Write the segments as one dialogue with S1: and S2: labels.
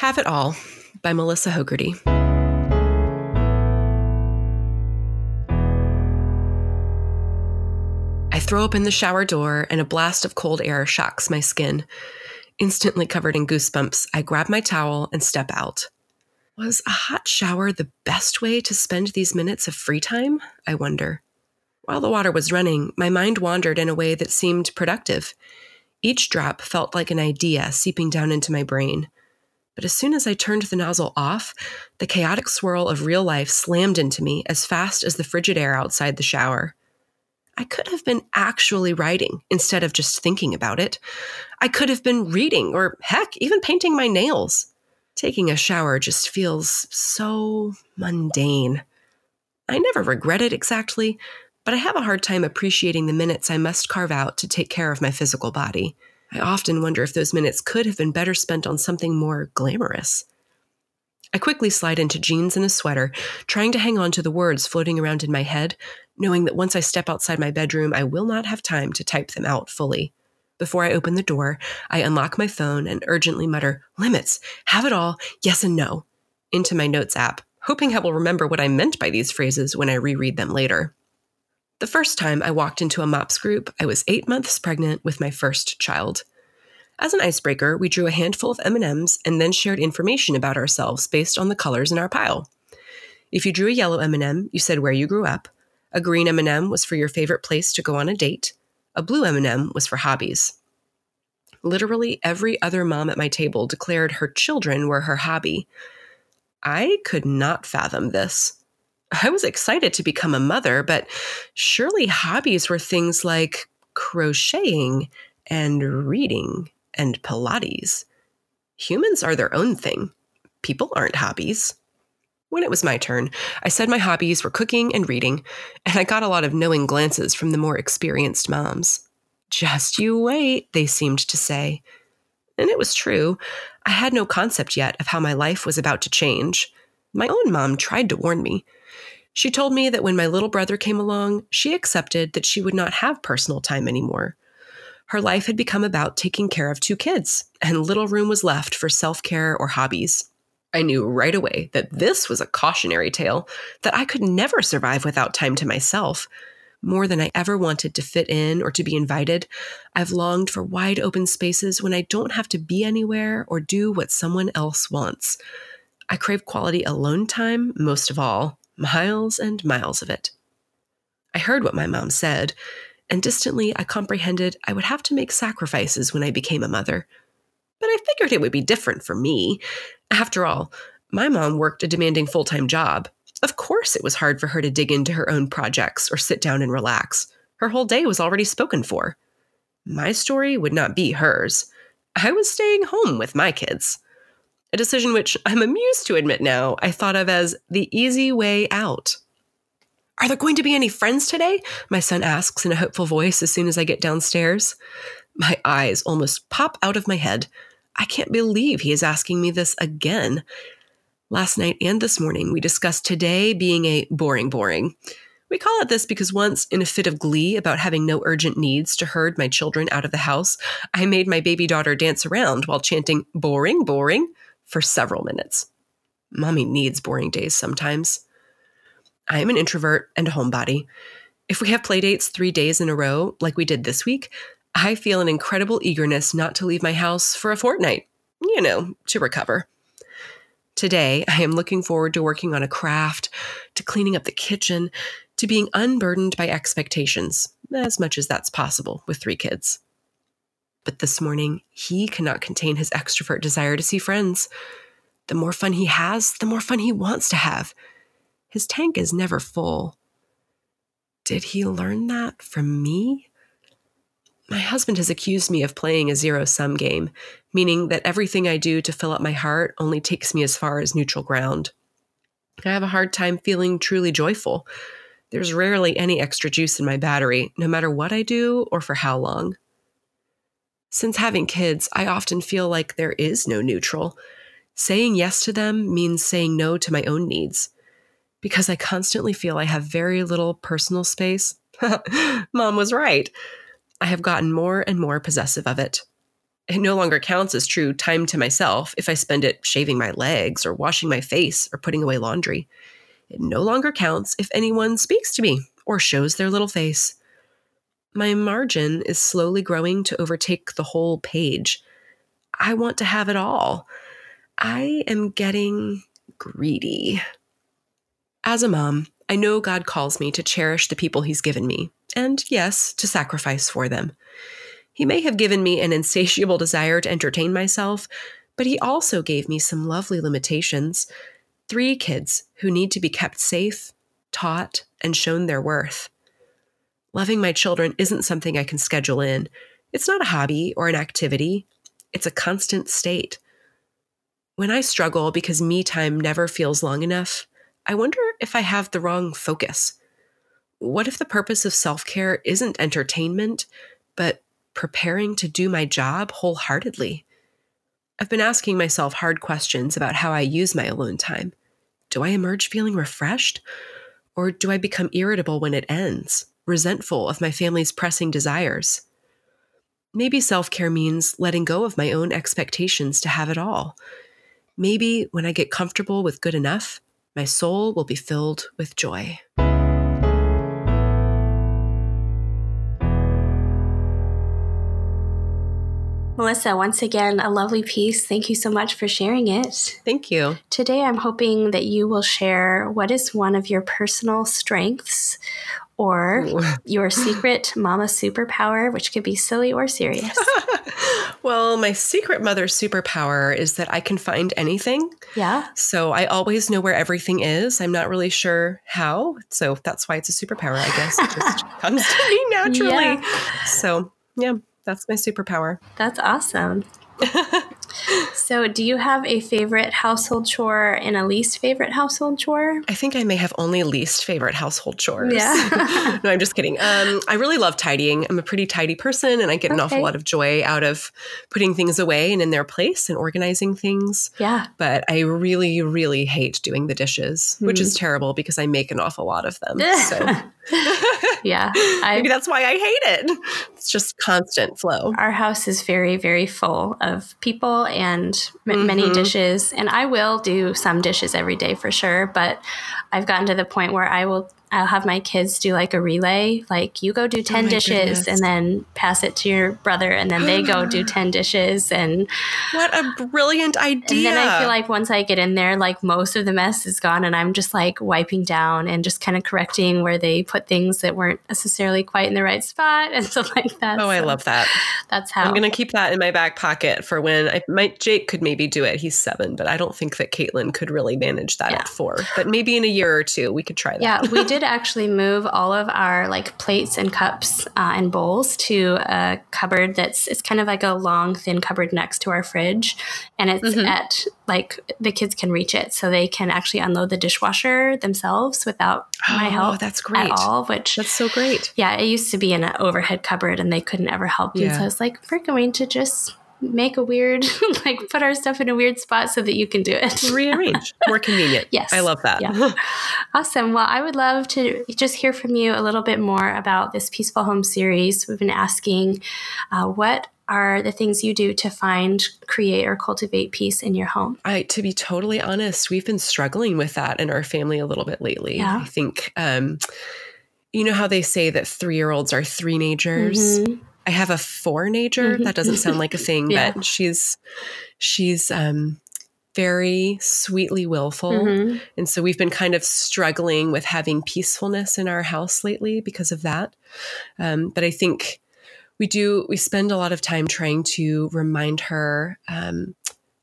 S1: Have It All by Melissa Hogarty. I throw open the shower door and a blast of cold air shocks my skin. Instantly covered in goosebumps, I grab my towel and step out. Was a hot shower the best way to spend these minutes of free time? I wonder. While the water was running, my mind wandered in a way that seemed productive. Each drop felt like an idea seeping down into my brain. But as soon as I turned the nozzle off, the chaotic swirl of real life slammed into me as fast as the frigid air outside the shower. I could have been actually writing instead of just thinking about it. I could have been reading or, heck, even painting my nails. Taking a shower just feels so mundane. I never regret it exactly, but I have a hard time appreciating the minutes I must carve out to take care of my physical body. I often wonder if those minutes could have been better spent on something more glamorous. I quickly slide into jeans and a sweater, trying to hang on to the words floating around in my head, knowing that once I step outside my bedroom, I will not have time to type them out fully. Before I open the door, I unlock my phone and urgently mutter, Limits, have it all, yes and no, into my notes app, hoping I will remember what I meant by these phrases when I reread them later. The first time I walked into a MOPS group, I was eight months pregnant with my first child. As an icebreaker, we drew a handful of M&Ms and then shared information about ourselves based on the colors in our pile. If you drew a yellow M&M, you said where you grew up. A green M&M was for your favorite place to go on a date. A blue M&M was for hobbies. Literally every other mom at my table declared her children were her hobby. I could not fathom this. I was excited to become a mother, but surely hobbies were things like crocheting and reading and Pilates. Humans are their own thing. People aren't hobbies. When it was my turn, I said my hobbies were cooking and reading, and I got a lot of knowing glances from the more experienced moms. Just you wait, they seemed to say. And it was true. I had no concept yet of how my life was about to change. My own mom tried to warn me. She told me that when my little brother came along, she accepted that she would not have personal time anymore. Her life had become about taking care of two kids, and little room was left for self care or hobbies. I knew right away that this was a cautionary tale, that I could never survive without time to myself. More than I ever wanted to fit in or to be invited, I've longed for wide open spaces when I don't have to be anywhere or do what someone else wants. I crave quality alone time most of all miles and miles of it. I heard what my mom said, and distantly I comprehended I would have to make sacrifices when I became a mother. But I figured it would be different for me. After all, my mom worked a demanding full time job. Of course, it was hard for her to dig into her own projects or sit down and relax. Her whole day was already spoken for. My story would not be hers. I was staying home with my kids a decision which I'm amused to admit now I thought of as the easy way out. Are there going to be any friends today? My son asks in a hopeful voice as soon as I get downstairs. My eyes almost pop out of my head. I can't believe he is asking me this again. Last night and this morning, we discussed today being a boring boring. We call it this because once, in a fit of glee about having no urgent needs to herd my children out of the house, I made my baby daughter dance around while chanting, boring, boring, for several minutes. Mommy needs boring days sometimes. I am an introvert and a homebody. If we have playdates three days in a row, like we did this week, I feel an incredible eagerness not to leave my house for a fortnight, you know, to recover. Today, I am looking forward to working on a craft, to cleaning up the kitchen, to being unburdened by expectations, as much as that's possible with three kids. But this morning, he cannot contain his extrovert desire to see friends. The more fun he has, the more fun he wants to have. His tank is never full. Did he learn that from me? My husband has accused me of playing a zero sum game, meaning that everything I do to fill up my heart only takes me as far as neutral ground. I have a hard time feeling truly joyful. There's rarely any extra juice in my battery, no matter what I do or for how long. Since having kids, I often feel like there is no neutral. Saying yes to them means saying no to my own needs. Because I constantly feel I have very little personal space. Mom was right. I have gotten more and more possessive of it. It no longer counts as true time to myself if I spend it shaving my legs or washing my face or putting away laundry. It no longer counts if anyone speaks to me or shows their little face. My margin is slowly growing to overtake the whole page. I want to have it all. I am getting greedy. As a mom, I know God calls me to cherish the people He's given me, and yes, to sacrifice for them. He may have given me an insatiable desire to entertain myself, but He also gave me some lovely limitations. Three kids who need to be kept safe, taught, and shown their worth. Loving my children isn't something I can schedule in. It's not a hobby or an activity, it's a constant state. When I struggle because me time never feels long enough, I wonder if I have the wrong focus. What if the purpose of self care isn't entertainment, but preparing to do my job wholeheartedly? I've been asking myself hard questions about how I use my alone time. Do I emerge feeling refreshed? Or do I become irritable when it ends, resentful of my family's pressing desires? Maybe self care means letting go of my own expectations to have it all. Maybe when I get comfortable with good enough, my soul will be filled with joy.
S2: Melissa, once again, a lovely piece. Thank you so much for sharing it.
S1: Thank you.
S2: Today, I'm hoping that you will share what is one of your personal strengths or your secret mama superpower, which could be silly or serious.
S1: well, my secret mother superpower is that I can find anything.
S2: Yeah.
S1: So I always know where everything is. I'm not really sure how. So that's why it's a superpower, I guess. It just comes to me naturally. Yeah. So, yeah, that's my superpower.
S2: That's awesome. So, do you have a favorite household chore and a least favorite household chore?
S1: I think I may have only least favorite household chores.
S2: Yeah.
S1: no, I'm just kidding. Um, I really love tidying. I'm a pretty tidy person, and I get an okay. awful lot of joy out of putting things away and in their place and organizing things.
S2: Yeah.
S1: But I really, really hate doing the dishes, mm. which is hmm. terrible because I make an awful lot of them. So.
S2: yeah.
S1: I, Maybe that's why I hate it. It's just constant flow.
S2: Our house is very, very full of people and m- mm-hmm. many dishes. And I will do some dishes every day for sure. But I've gotten to the point where I will I'll have my kids do like a relay, like you go do 10 oh dishes goodness. and then pass it to your brother and then they go do 10 dishes and
S1: What a brilliant idea.
S2: And then I feel like once I get in there like most of the mess is gone and I'm just like wiping down and just kind of correcting where they put things that weren't necessarily quite in the right spot and stuff like that.
S1: Oh, so I love that.
S2: That's how
S1: I'm going to keep that in my back pocket for when I might Jake could maybe do it. He's 7, but I don't think that Caitlin could really manage that yeah. at 4. But maybe in a year or two we could try that.
S2: Yeah, we did did actually move all of our like plates and cups uh, and bowls to a cupboard that's it's kind of like a long thin cupboard next to our fridge and it's mm-hmm. at like the kids can reach it so they can actually unload the dishwasher themselves without oh, my help
S1: that's great
S2: at all which
S1: that's so great
S2: yeah it used to be in an overhead cupboard and they couldn't ever help you yeah. so i was like we're going to just make a weird like put our stuff in a weird spot so that you can do it.
S1: Rearrange. More convenient.
S2: Yes.
S1: i love that.
S2: Yeah. awesome. Well i would love to just hear from you a little bit more about this peaceful home series. We've been asking uh, what are the things you do to find create or cultivate peace in your home?
S1: I to be totally honest we've been struggling with that in our family a little bit lately.
S2: Yeah.
S1: i think um, you know how they say that three year olds are three nagers mm-hmm I have a four-nager. Mm-hmm. That doesn't sound like a thing, yeah. but she's she's um, very sweetly willful. Mm-hmm. And so we've been kind of struggling with having peacefulness in our house lately because of that. Um, but I think we do, we spend a lot of time trying to remind her um,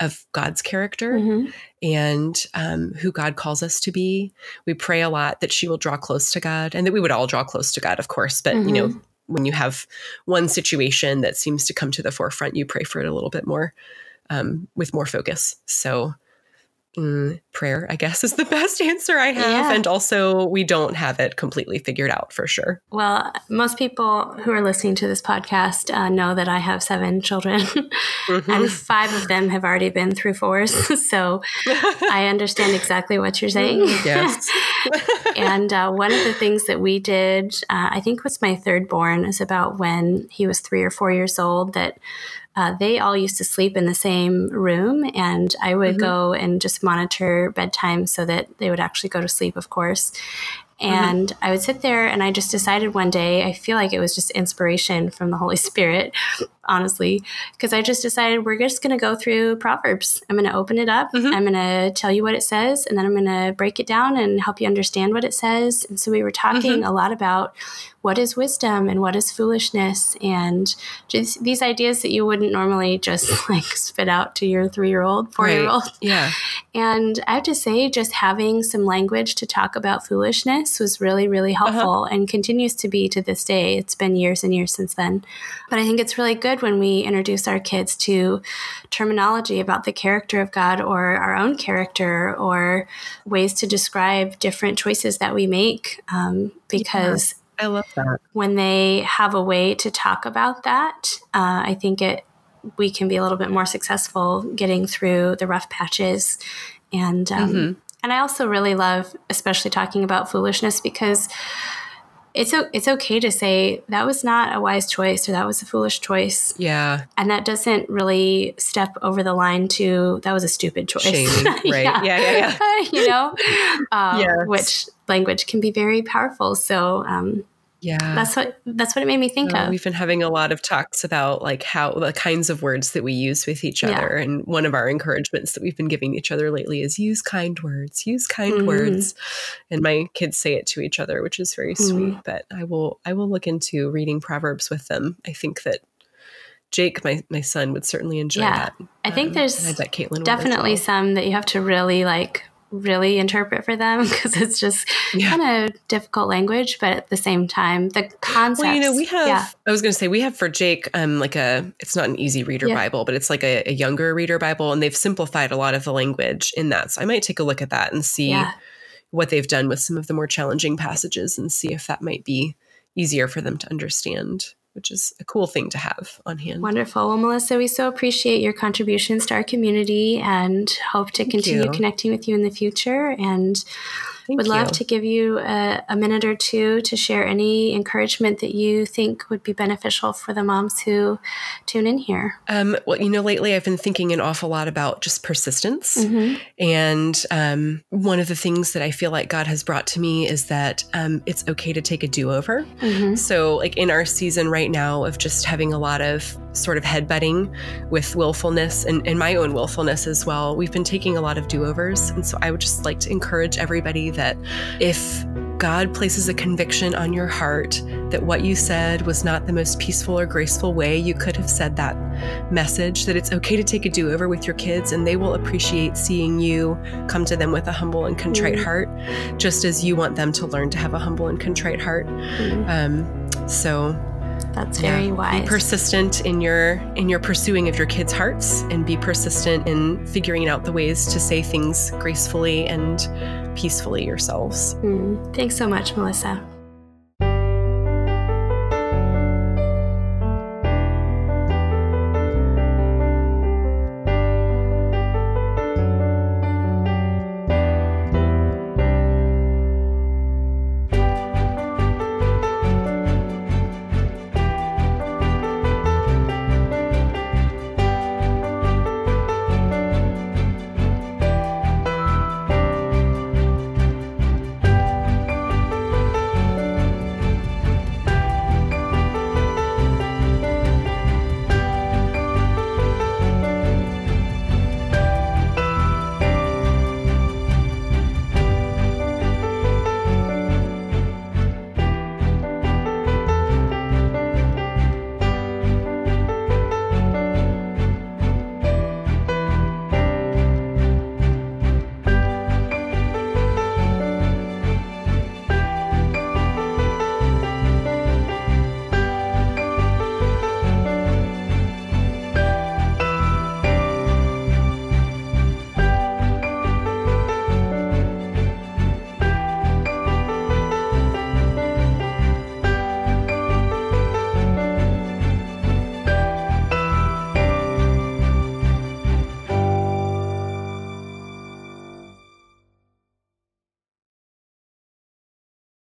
S1: of God's character mm-hmm. and um, who God calls us to be. We pray a lot that she will draw close to God and that we would all draw close to God, of course, but, you know, mm-hmm when you have one situation that seems to come to the forefront, you pray for it a little bit more um, with more focus. So Mm, prayer, I guess, is the best answer I have. Yeah. And also, we don't have it completely figured out for sure.
S2: Well, most people who are listening to this podcast uh, know that I have seven children, mm-hmm. and five of them have already been through fours. so I understand exactly what you're saying.
S1: Yes.
S2: And uh, one of the things that we did, uh, I think was my third born, is about when he was three or four years old, that uh, they all used to sleep in the same room, and I would mm-hmm. go and just monitor bedtime so that they would actually go to sleep, of course. Mm-hmm. And mm-hmm. I would sit there and I just decided one day, I feel like it was just inspiration from the Holy Spirit, honestly, because I just decided we're just going to go through Proverbs. I'm going to open it up. Mm-hmm. I'm going to tell you what it says, and then I'm going to break it down and help you understand what it says. And so we were talking mm-hmm. a lot about what is wisdom and what is foolishness and just these ideas that you wouldn't normally just like spit out to your three year old, four year old. Right.
S1: Yeah.
S2: And I have to say, just having some language to talk about foolishness was really, really uh-huh. helpful uh-huh. and continues to be to this day. It's been years and years since then. But I think it's really good when we introduce our kids to terminology about the character of God or our own character or ways to describe different choices that we make. Um, because
S1: I love that.
S2: When they have a way to talk about that, uh, I think it we can be a little bit more successful getting through the rough patches. And um, mm-hmm. and I also really love, especially talking about foolishness, because it's it's okay to say that was not a wise choice or that was a foolish choice.
S1: Yeah,
S2: and that doesn't really step over the line to that was a stupid choice.
S1: Shaming, right? yeah. yeah, yeah, yeah.
S2: you know, um, yes. which language can be very powerful. So um,
S1: yeah.
S2: That's what that's what it made me think of.
S1: We've been having a lot of talks about like how the kinds of words that we use with each other. Yeah. And one of our encouragements that we've been giving each other lately is use kind words, use kind mm-hmm. words. And my kids say it to each other, which is very mm-hmm. sweet. But I will I will look into reading Proverbs with them. I think that Jake, my, my son, would certainly enjoy yeah. that.
S2: I think um, there's I Caitlin definitely well. some that you have to really like really interpret for them because it's just yeah. kind of difficult language but at the same time the concept well
S1: you know we have yeah. i was going to say we have for jake um like a it's not an easy reader yeah. bible but it's like a, a, younger reader bible and they've simplified a lot of the language in that so i might take a look at that and see what they've done with some of the more challenging passages and see if that might be easier for them to understand which is a cool thing to have on hand.
S2: Wonderful. Well, Melissa, we so appreciate your contributions to our community and hope to Thank continue you. connecting with you in the future. And Thank would love to give you a, a, minute or two to share any encouragement that you think would be beneficial for the moms who tune in here.
S1: Um, well, you know, lately I've been thinking an awful lot about just persistence. Mm-hmm. And um, one of the things that I feel like God has brought to me is that um, it's okay to take a do over. Mm-hmm. So, like in our season right now of just having a lot of sort of headbutting with willfulness and, and my own willfulness as well, we've been taking a lot of do overs. And so I would just like to encourage everybody that if God places a conviction on your heart that what you said was not the most peaceful or graceful way you could have said that message, that it's okay to take a do over with your kids and they will appreciate seeing you come to them with a humble and contrite mm. heart, just as you want them to learn to have a humble and contrite heart. Mm. Um, so
S2: that's very yeah. wise.
S1: Be persistent in your in your pursuing of your kids' hearts and be persistent in figuring out the ways to say things gracefully and peacefully yourselves.
S2: Mm. Thanks so much, Melissa.